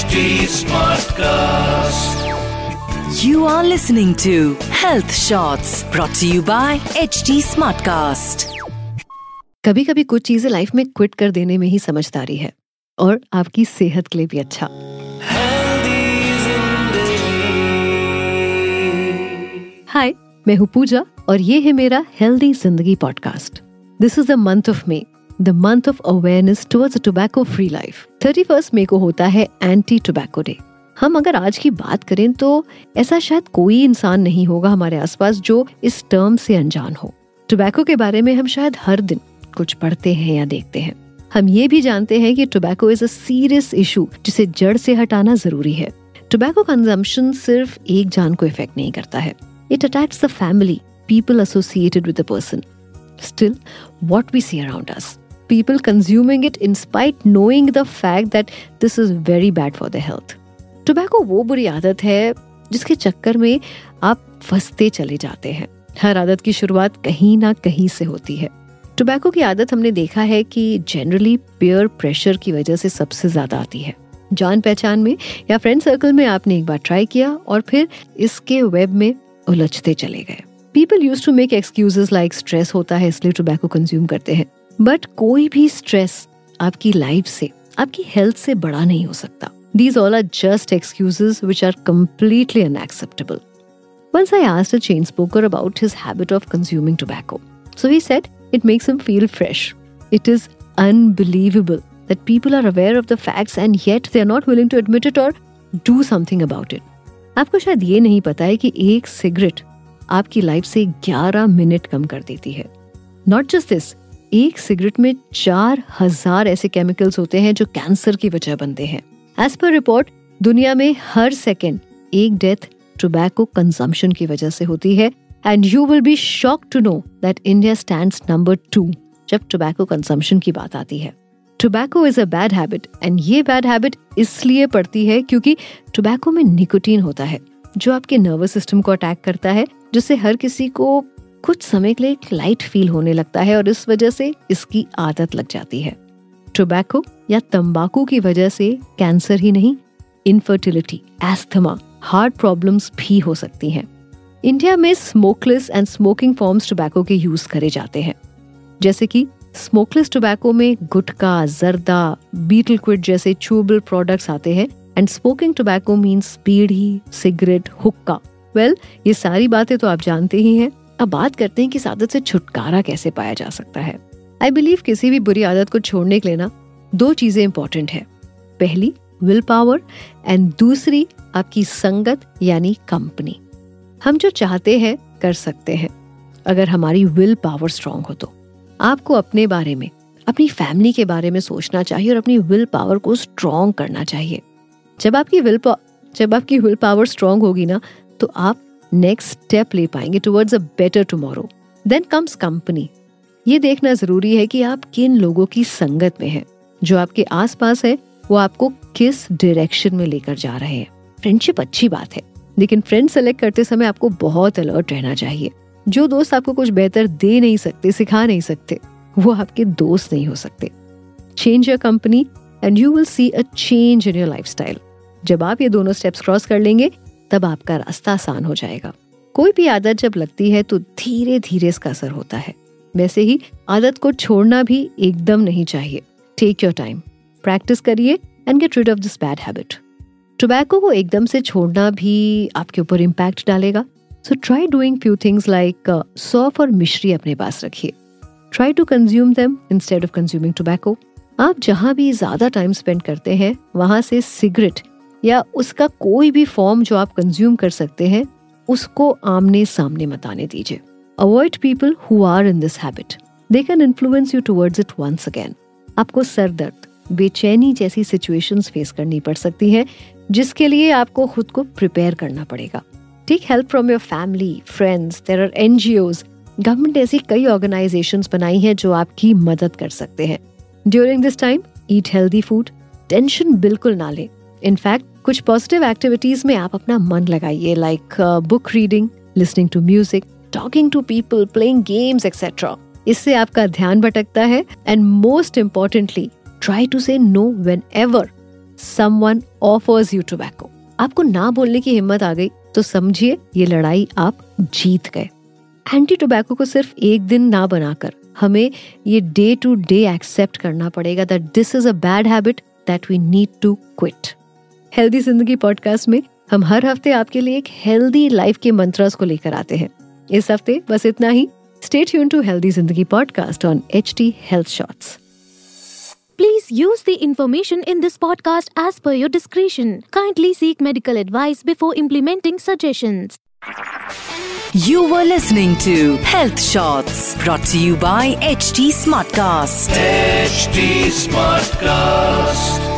HD Smartcast. You are listening to Health Shots brought to you by HD Smartcast. कभी कभी कुछ चीज़ें life में क्विट कर देने में ही समझदारी है और आपकी सेहत के लिए भी अच्छा हाय मैं हूँ पूजा और ये है मेरा हेल्दी ज़िंदगी podcast this is the month of May the month of awareness towards tobacco free life thirty first May को होता है एंटी टोबैको डे हम अगर आज की बात करें तो ऐसा शायद कोई इंसान नहीं होगा हमारे आसपास जो इस टर्म से अनजान हो। टोबैको के बारे में हम शायद हर दिन कुछ पढ़ते हैं या देखते हैं। हम ये भी जानते हैं कि tobacco is a serious issue जिसे जड़ से हटाना ज़रूरी है। टोबैको कंजम्पशन सिर्फ़ एक जान को इफ़ेक्ट नहीं करता है। It attacks the family people associated with the person still what we see around us people consuming it in spite knowing the fact that this is very bad for their health. Tobacco वो बुरी आदत है, जिसके चक्कर में आप फंसते चले जाते हैं। हर आदत की शुरुआत कहीं ना कहीं से होती है। टोबैको की आदत हमने देखा है कि जनरली पेयर प्रेशर की वजह से सबसे ज़्यादा आती है। जान पहचान में या फ्रेंड सर्कल में आपने एक बार ट्राई किया और फिर इसके वेब में उलझते चले गए। People use to make excuses like stress होता है, इसलिए टोबैको कंज्यूम करते हैं। बट कोई भी स्ट्रेस आपकी लाइफ से, आपकी हेल्थ से बड़ा नहीं हो सकता। These all are just excuses which are completely unacceptable once I asked a chain smoker about his habit of consuming tobacco so he said it makes him feel fresh it is unbelievable that people are aware of the facts and yet they are not willing to admit it और do something about it आपको शायद ये नहीं पता है कि एक cigarette आपकी लाइफ से 11 मिनट कम कर देती है। नॉट जस्ट दिस एक सिगरेट में चार हज़ार ऐसे केमिकल्स होते हैं जो कैंसर की वजह बनते हैं। एज पर रिपोर्ट दुनिया में हर सेकेंड एक डेथ टोबैको कंजम्पशन की वजह से होती है and you will be shock to know that India stand number two जब टोबैको कंजम्पशन की बात आती है। Tobacco is a bad habit and ये बैड हैबिट इसलिए पड़ती है क्योंकि टोबैको में निकोटीन होता है, जो आपके नर्वस सिस्टम को अटैक करता है, जिससे हर किसी को कुछ समय के लिए एक लाइट फील होने लगता है और इस वजह से इसकी आदत लग जाती है। टोबैको या तंबाकू की वजह से कैंसर ही नहीं इनफर्टिलिटी एस्थमा हार्ट प्रॉब्लम्स भी हो सकती हैं। इंडिया में smokeless and smoking forms tobacco के यूज़ करे जाते हैं। जैसे कि स्मोकलेस टोबैको में गुटका जर्दा बीटल क्विट जैसे चूबल प्रोडक्ट्स आते हैं and smoking tobacco means bidi cigarette hookah. Well well, ये सारी बातें तो आप जानते ही हैं। अब बात करते हैं कि इस आदत से छुटकारा कैसे पाया जा सकता है। आई बिलीव किसी भी बुरी आदत को छोड़ने के लिए ना, दो चीज़ें इंपॉर्टेंट है। पहली विल पावर एंड दूसरी, आपकी संगत, यानी कंपनी हम जो चाहते हैं, कर सकते हैं, अगर हमारी विल पावर स्ट्रांग हो तो। आपको अपने बारे में, अपनी फैमिली के बारे में सोचना चाहिए और अपनी विल पावर को स्ट्रांग करना चाहिए। जब आपकी विल जब आपकी विल पावर स्ट्रांग होगी ना तो आप नेक्स्ट स्टेप ले पाएँगे towards a better tomorrow then comes company ये देखना ज़रूरी है कि आप किन लोगों की संगत में हैं। जो आपके आसपास है, वो आपको किस डायरेक्शन में लेकर जा रहे हैं। फ्रेंडशिप अच्छी बात है, लेकिन फ्रेंड सेलेक्ट करते समय आपको बहुत अलर्ट रहना चाहिए। जो दोस्त आपको कुछ बेहतर दे नहीं सकते, सिखा नहीं सकते, वो आपके दोस्त नहीं हो सकते। Change your company and you will see a change in your life जब आप ये दोनों स्टेप्स क्रॉस कर लेंगे तब आपका रास्ता आसान हो जाएगा। कोई भी आदत जब लगती है तो धीरे धीरे इसका असर होता है। वैसे ही आदत को छोड़ना भी एकदम नहीं चाहिए। टेक योर टाइम प्रैक्टिस करिए and get rid of this bad habit tobacco को एकदम से छोड़ना भी आपके ऊपर इम्पैक्ट डालेगा। So try doing few things like सौफ और मिश्री अपने पास रखिए। Try to consume them instead of consuming tobacco आप जहाँ भी ज़्यादा टाइम स्पेंड करते हैं, वहाँ से सिगरेट या उसका कोई भी फॉर्म जो आप कंज्यूम कर सकते हैं, उसको आमने सामने मत आने दीजिए। Avoid people who are in this habit they can influence you towards it once again आपको सर दर्द बेचैनी जैसी सिचुएशंस फेस करनी पड़ सकती है, जिसके लिए आपको खुद को प्रिपेयर करना पड़ेगा। Take help from your family friends there are an government ऐसी कई ऑर्गेनाइजेशंस बनाई हैं जो आपकी मदद कर सकते हैं। During this time eat healthy food tension बिल्कुल ना लें। इनफैक्ट कुछ पॉजिटिव एक्टिविटीज़ में आप अपना मन लगाइए like book reading listening to music talking to people playing games etcetera इससे आपका ध्यान भटकता है and most importantly try to say no whenever someone offers you tobacco. आपको ना बोलने की हिम्मत आ गई तो समझिए, ये लड़ाई आप जीत गए। एंटी टोबैको को सिर्फ़ एक दिन ना बनाकर हमें ये डे टू डे एक्सेप्ट करना पड़ेगा that this is a bad habit that we need to quit healthy ज़िंदगी पॉडकास्ट में हम हर हफ़्ते आपके लिए एक हेल्दी लाइफ के मंत्रास को लेकर आते हैं। इस हफ़्ते बस इतना ही। स्टेट यून टू हेल्दी ज़िंदगी podcast on H T health short please use the information in this podcast as per your discretion kindly seek medical advice before implementing suggestion You were listening to Health Shots brought to you by HD Smartcast. HD Smartcast.